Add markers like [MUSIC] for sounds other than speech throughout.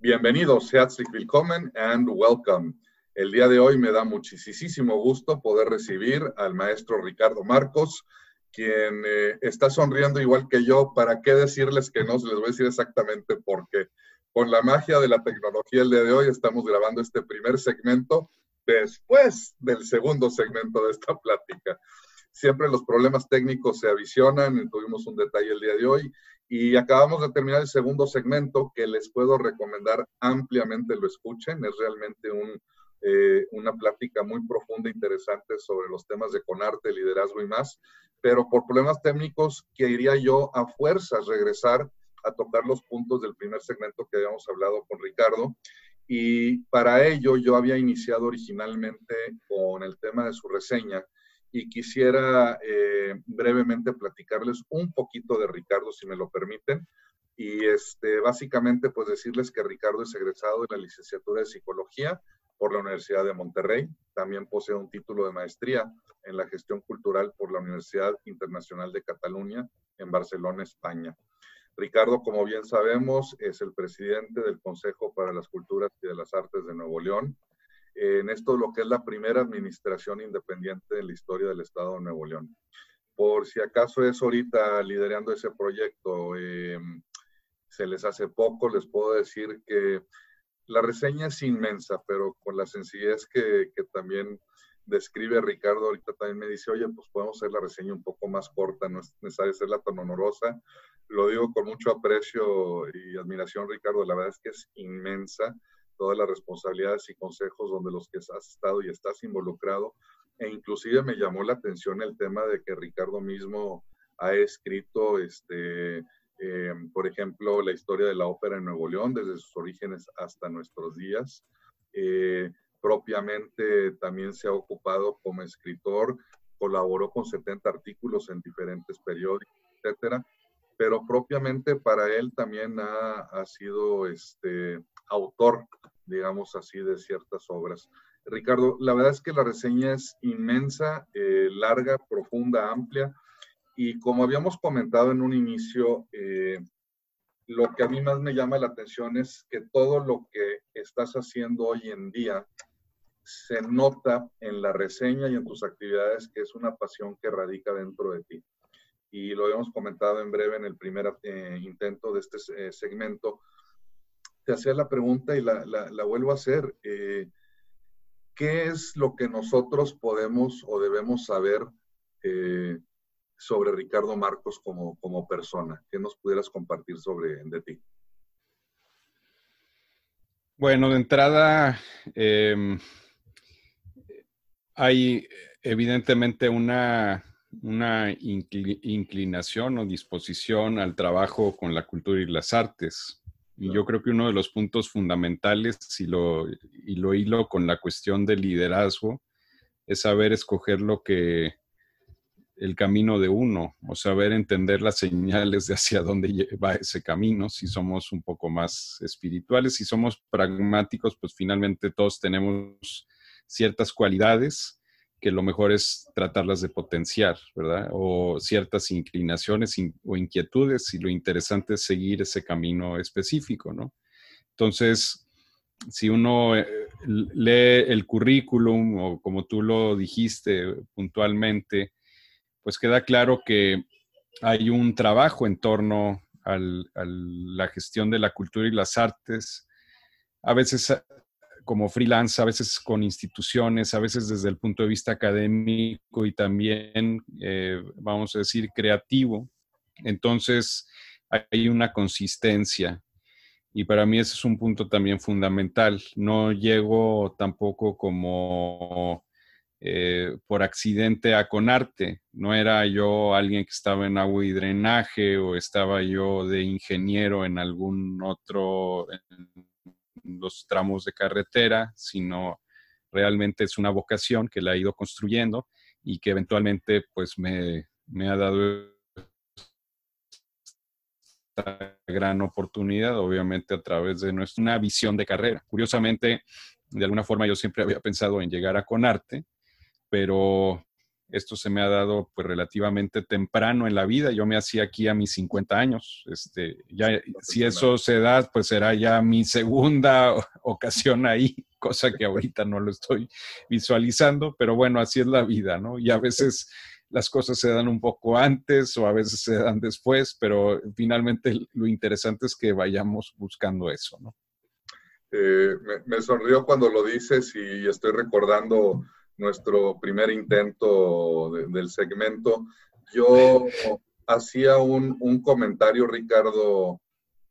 Bienvenidos, herzlich willkommen and welcome. El día de hoy me da muchísimo gusto poder recibir al maestro Ricardo Marcos, quien eh, está sonriendo igual que yo. ¿Para qué decirles que no? Les voy a decir exactamente por qué. Con la magia de la tecnología el día de hoy estamos grabando este primer segmento después del segundo segmento de esta plática. Siempre los problemas técnicos se avisionan, tuvimos un detalle el día de hoy y acabamos de terminar el segundo segmento que les puedo recomendar ampliamente lo escuchen. Es realmente un, eh, una plática muy profunda e interesante sobre los temas de conarte, liderazgo y más. Pero por problemas técnicos, quería yo a fuerzas regresar a tocar los puntos del primer segmento que habíamos hablado con Ricardo. Y para ello yo había iniciado originalmente con el tema de su reseña y quisiera eh, brevemente platicarles un poquito de Ricardo, si me lo permiten. Y este, básicamente, pues decirles que Ricardo es egresado de la licenciatura de Psicología por la Universidad de Monterrey. También posee un título de maestría en la gestión cultural por la Universidad Internacional de Cataluña en Barcelona, España. Ricardo, como bien sabemos, es el presidente del Consejo para las Culturas y de las Artes de Nuevo León en esto lo que es la primera administración independiente en la historia del Estado de Nuevo León. Por si acaso es ahorita liderando ese proyecto, em, se les hace poco, les puedo decir que la reseña es inmensa, pero con la sencillez que, que también describe Ricardo, ahorita también me dice, oye, pues podemos hacer la reseña un poco más corta, no es necesario hacerla tan honorosa. Lo digo con mucho aprecio y admiración, Ricardo, la verdad es que es inmensa todas las responsabilidades y consejos donde los que has estado y estás involucrado. E inclusive me llamó la atención el tema de que Ricardo mismo ha escrito, este, eh, por ejemplo, la historia de la ópera en Nuevo León, desde sus orígenes hasta nuestros días. Eh, propiamente también se ha ocupado como escritor, colaboró con 70 artículos en diferentes periódicos, etcétera, pero propiamente para él también ha, ha sido este, autor, digamos así, de ciertas obras. Ricardo, la verdad es que la reseña es inmensa, eh, larga, profunda, amplia, y como habíamos comentado en un inicio, eh, lo que a mí más me llama la atención es que todo lo que estás haciendo hoy en día se nota en la reseña y en tus actividades que es una pasión que radica dentro de ti. Y lo habíamos comentado en breve en el primer eh, intento de este segmento, te hacía la pregunta y la, vuelvo a hacer. Eh, ¿Qué es lo que nosotros podemos o debemos saber eh, sobre Ricardo Marcos como, persona? ¿Qué nos pudieras compartir sobre de ti? Bueno, de entrada, em, hay evidentemente una inclinación o disposición al trabajo con la cultura y las artes. Y yo creo que uno de los puntos fundamentales, y lo, y lo hilo con la cuestión del liderazgo, es saber escoger lo que, el camino de uno, o saber entender las señales de hacia dónde va ese camino, si somos un poco más espirituales, si somos pragmáticos, pues finalmente todos tenemos ciertas cualidades que lo mejor es tratarlas de potenciar, ¿verdad? O ciertas inclinaciones o inquietudes y lo interesante es seguir ese camino específico, ¿no? Entonces, si uno eh, lee el currículum o como tú lo dijiste puntualmente, pues queda claro que hay un trabajo en torno a la gestión de la cultura y las artes. A veces como freelance, a veces con instituciones, a veces desde el punto de vista académico y también, eh, vamos a decir, creativo. Entonces, hay una consistencia y para mí ese es un punto también fundamental. No llego tampoco como eh, por accidente a Conarte. No era yo alguien que estaba en agua y drenaje o estaba yo de ingeniero en algún otro, los tramos de carretera, sino realmente es una vocación que la he ido construyendo y que eventualmente pues me, ha dado esta gran oportunidad, obviamente a través de nuestra visión de carrera. Curiosamente, de alguna forma yo siempre había pensado en llegar a Conarte, pero esto se me ha dado pues relativamente temprano en la vida. Yo me hacía aquí a mis 50 años. Este, ya, si eso se da, pues será ya mi segunda [LAUGHS] ocasión ahí, cosa que ahorita no lo estoy visualizando, pero bueno, así es la vida, ¿no? Y a veces las cosas se dan un poco antes o a veces se dan después, pero finalmente lo interesante es que vayamos buscando eso, ¿no? Eh, me, me sonrió cuando lo dices y estoy recordando nuestro primer intento del segmento, yo hacía un, un, comentario, Ricardo,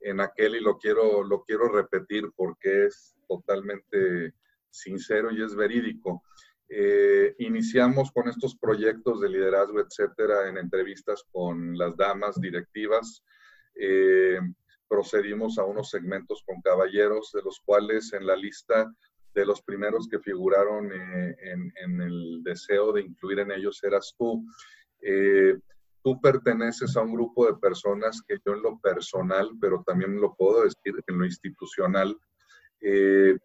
en aquel y lo quiero, lo quiero repetir porque es totalmente sincero y es verídico. Eh, iniciamos con estos proyectos de liderazgo, etcétera, en entrevistas con las damas directivas. Eh, procedimos a unos segmentos con caballeros, de los cuales en la lista de los primeros que figuraron eh, en, el deseo de incluir en ellos eras tú. Eh, tú perteneces a un grupo de personas que yo en lo personal, pero también lo puedo decir en lo institucional, eh,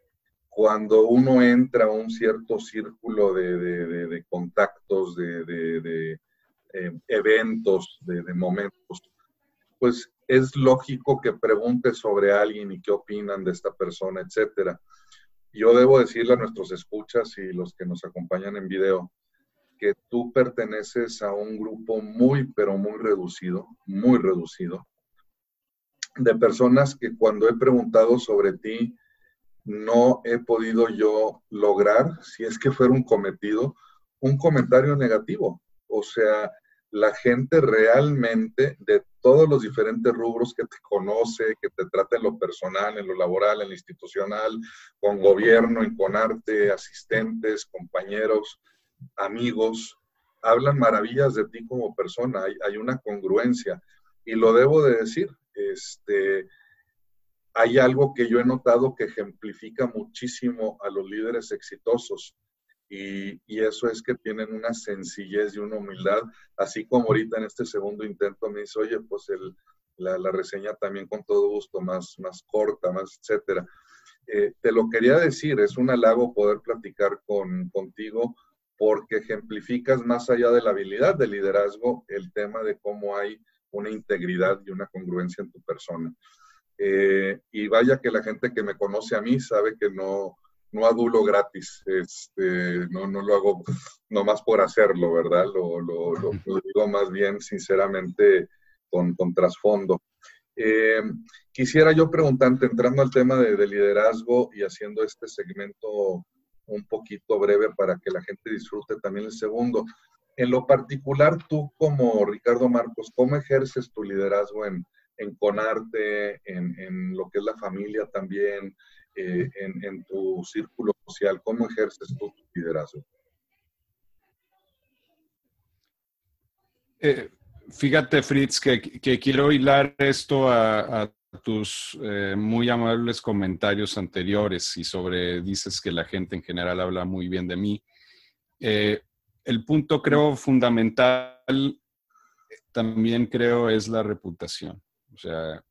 cuando uno entra a un cierto círculo de, contactos, de, eventos, de, momentos, pues es lógico que preguntes sobre alguien y qué opinan de esta persona, etcétera. Yo debo decirle a nuestros escuchas y los que nos acompañan en video que tú perteneces a un grupo muy, pero muy reducido, muy reducido, de personas que cuando he preguntado sobre ti, no he podido yo lograr, si es que fuera un cometido, un comentario negativo. O sea, la gente realmente de todos los diferentes rubros que te conoce, que te trata en lo personal, en lo laboral, en lo institucional, con gobierno, en con arte, asistentes, compañeros, amigos, hablan maravillas de ti como persona, hay, una congruencia. Y lo debo de decir, este, hay algo que yo he notado que ejemplifica muchísimo a los líderes exitosos y, eso es que tienen una sencillez y una humildad, así como ahorita en este segundo intento me dice, oye, pues la, reseña también con todo gusto, más, más corta, más etcétera. Eh, te lo quería decir, es un halago poder platicar con, contigo porque ejemplificas más allá de la habilidad de liderazgo el tema de cómo hay una integridad y una congruencia en tu persona. Eh, y vaya que la gente que me conoce a mí sabe que no, no adulo gratis, este, no, no lo hago nomás por hacerlo, ¿verdad? Lo, lo, lo, digo más bien sinceramente con, con trasfondo. Eh, quisiera yo preguntarte, entrando al tema de, de, liderazgo y haciendo este segmento un poquito breve para que la gente disfrute también el segundo. En lo particular, tú como Ricardo Marcos, ¿cómo ejerces tu liderazgo en, en Conarte, en, en lo que es la familia también, eh, en, tu círculo social? ¿Cómo ejerces tu liderazgo? Eh, fíjate, Fritz, que, quiero hilar esto a, tus eh, muy amables comentarios anteriores y sobre, dices que la gente en general habla muy bien de mí. el punto creo fundamental también creo es la reputación. O sea,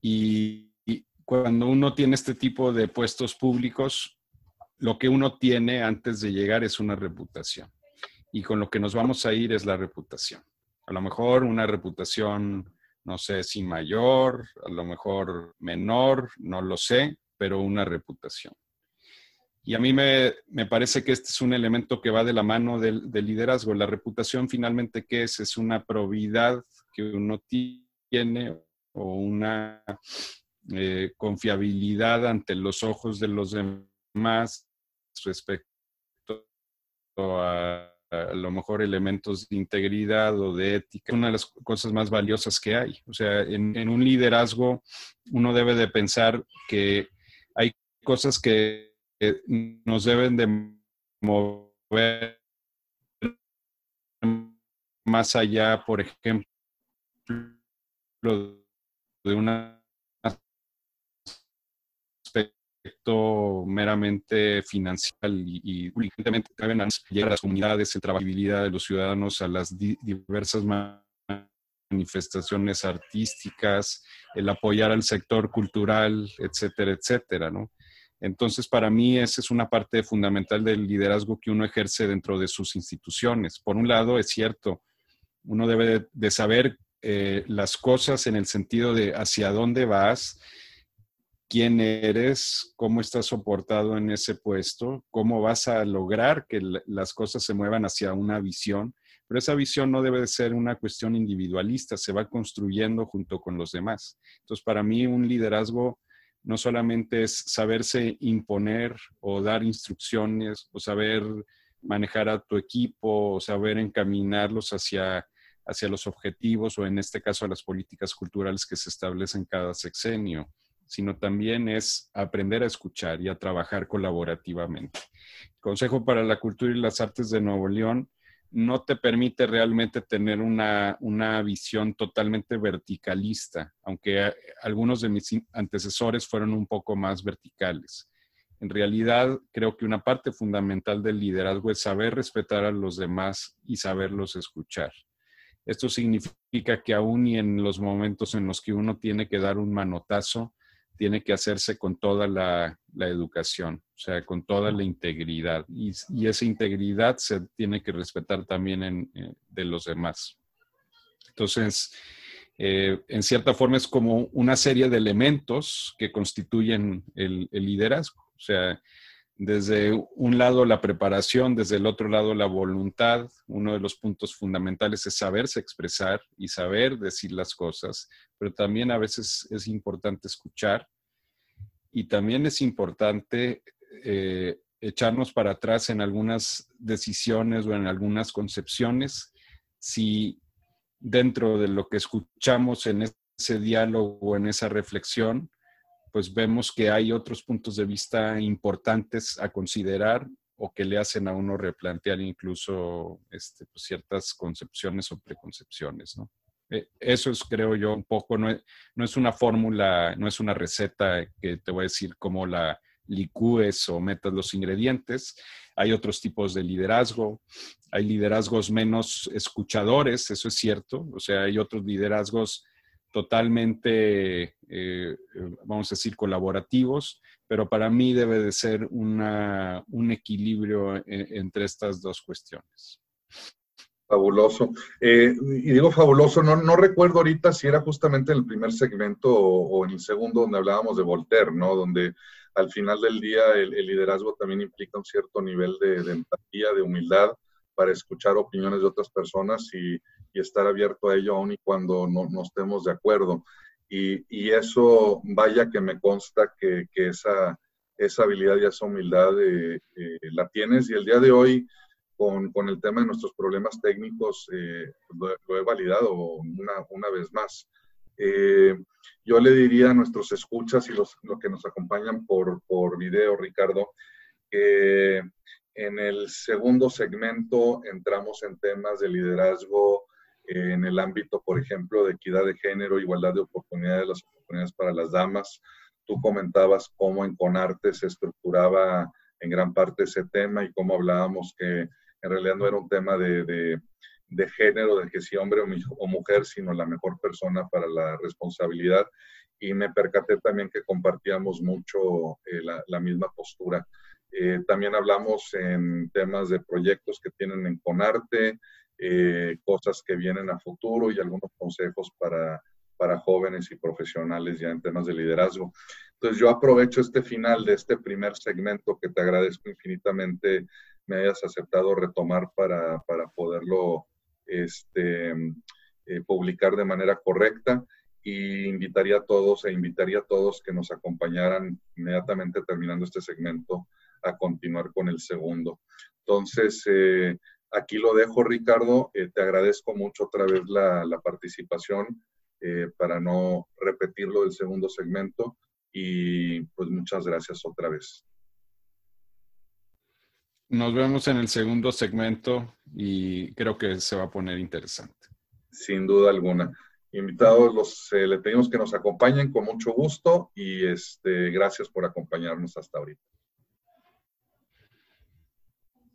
y, cuando uno tiene este tipo de puestos públicos, lo que uno tiene antes de llegar es una reputación. Y con lo que nos vamos a ir es la reputación. A lo mejor una reputación, no sé si mayor, a lo mejor menor, no lo sé, pero una reputación. Y a mí me, parece que este es un elemento que va de la mano del, del, liderazgo. La reputación finalmente, ¿qué es? Es una probidad que uno tiene o una eh, confiabilidad ante los ojos de los demás respecto a, lo mejor elementos de integridad o de ética, una de las cosas más valiosas que hay. O sea, en, en un liderazgo uno debe de pensar que hay cosas que nos deben de mover más allá, por ejemplo, de una meramente financiero y, y caben a las comunidades, el trabajabilidad de los ciudadanos a las diversas manifestaciones artísticas, el apoyar al sector cultural, etcétera, etcétera, ¿no? Entonces, para mí, esa es una parte fundamental del liderazgo que uno ejerce dentro de sus instituciones. Por un lado, es cierto, uno debe de saber eh, las cosas en el sentido de hacia dónde vas, quién eres, cómo estás soportado en ese puesto, cómo vas a lograr que las cosas se muevan hacia una visión. Pero esa visión no debe de ser una cuestión individualista, se va construyendo junto con los demás. Entonces, para mí un liderazgo no solamente es saberse imponer o dar instrucciones o saber manejar a tu equipo o saber encaminarlos hacia hacia los objetivos o en este caso a las políticas culturales que se establecen cada sexenio, sino también es aprender a escuchar y a trabajar colaborativamente. Consejo para la Cultura y las Artes de Nuevo León no te permite realmente tener una, una visión totalmente verticalista, aunque algunos de mis antecesores fueron un poco más verticales. En realidad, creo que una parte fundamental del liderazgo es saber respetar a los demás y saberlos escuchar. Esto significa que aún y en los momentos en los que uno tiene que dar un manotazo, tiene que hacerse con toda la, educación, o sea, con toda la integridad. Y, esa integridad se tiene que respetar también en, eh, de los demás. Entonces, eh, en cierta forma es como una serie de elementos que constituyen el, el liderazgo. O sea, desde un lado la preparación, desde el otro lado la voluntad. Uno de los puntos fundamentales es saberse expresar y saber decir las cosas, pero también a veces es importante escuchar y también es importante eh, echarnos para atrás en algunas decisiones o en algunas concepciones si dentro de lo que escuchamos en ese diálogo o en esa reflexión pues vemos que hay otros puntos de vista importantes a considerar o que le hacen a uno replantear incluso este, pues, ciertas concepciones o preconcepciones, ¿no? E, eso es, creo yo, un poco, no es, no es una fórmula, no es una receta que te voy a decir cómo la licúes o metas los ingredientes. Hay otros tipos de liderazgo, hay liderazgos menos escuchadores, eso es cierto, o sea, hay otros liderazgos totalmente, eh, vamos a decir, colaborativos, pero para mí debe de ser un equilibrio e, entre estas dos cuestiones. Fabuloso. Eh, y digo fabuloso, no, no recuerdo ahorita si era justamente en el primer segmento o, en el segundo donde hablábamos de Voltaire, ¿no? Donde al final del día el, liderazgo también implica un cierto nivel de, de empatía, de humildad para escuchar opiniones de otras personas y, y estar abierto a ello aun y cuando no, no estemos de acuerdo. Y, y, eso, vaya que me consta que, que esa, esa habilidad y esa humildad eh, eh, la tienes. Y el día de hoy, con, con el tema de nuestros problemas técnicos, eh, lo, he validado una, una vez más. yo le diría a nuestros escuchas y los, los que nos acompañan por, por video, Ricardo, que en el segundo segmento entramos en temas de liderazgo en el ámbito, por ejemplo, de equidad de género, igualdad de oportunidades, las oportunidades para las damas. Tú comentabas cómo en Conarte se estructuraba en gran parte ese tema y cómo hablábamos que en realidad no era un tema de, de, género, de que si hombre o, mujer, sino la mejor persona para la responsabilidad. Y me percaté también que compartíamos mucho eh, la, la, misma postura. Eh, también hablamos en temas de proyectos que tienen en Conarte, eh, cosas que vienen a futuro y algunos consejos para, para jóvenes y profesionales ya en temas de liderazgo. Entonces yo aprovecho este final de este primer segmento que te agradezco infinitamente me hayas aceptado retomar para, para poderlo este, eh, publicar de manera correcta y invitaría a todos e invitaría a todos que nos acompañaran inmediatamente terminando este segmento a continuar con el segundo. Entonces, eh, Aquí lo dejo, Ricardo. Eh, te agradezco mucho otra vez la, participación eh, para no repetirlo del segundo segmento y pues muchas gracias otra vez. Nos vemos en el segundo segmento y creo que se va a poner interesante. Sin duda alguna. Invitados, los, eh, le pedimos que nos acompañen con mucho gusto y este, gracias por acompañarnos hasta ahorita.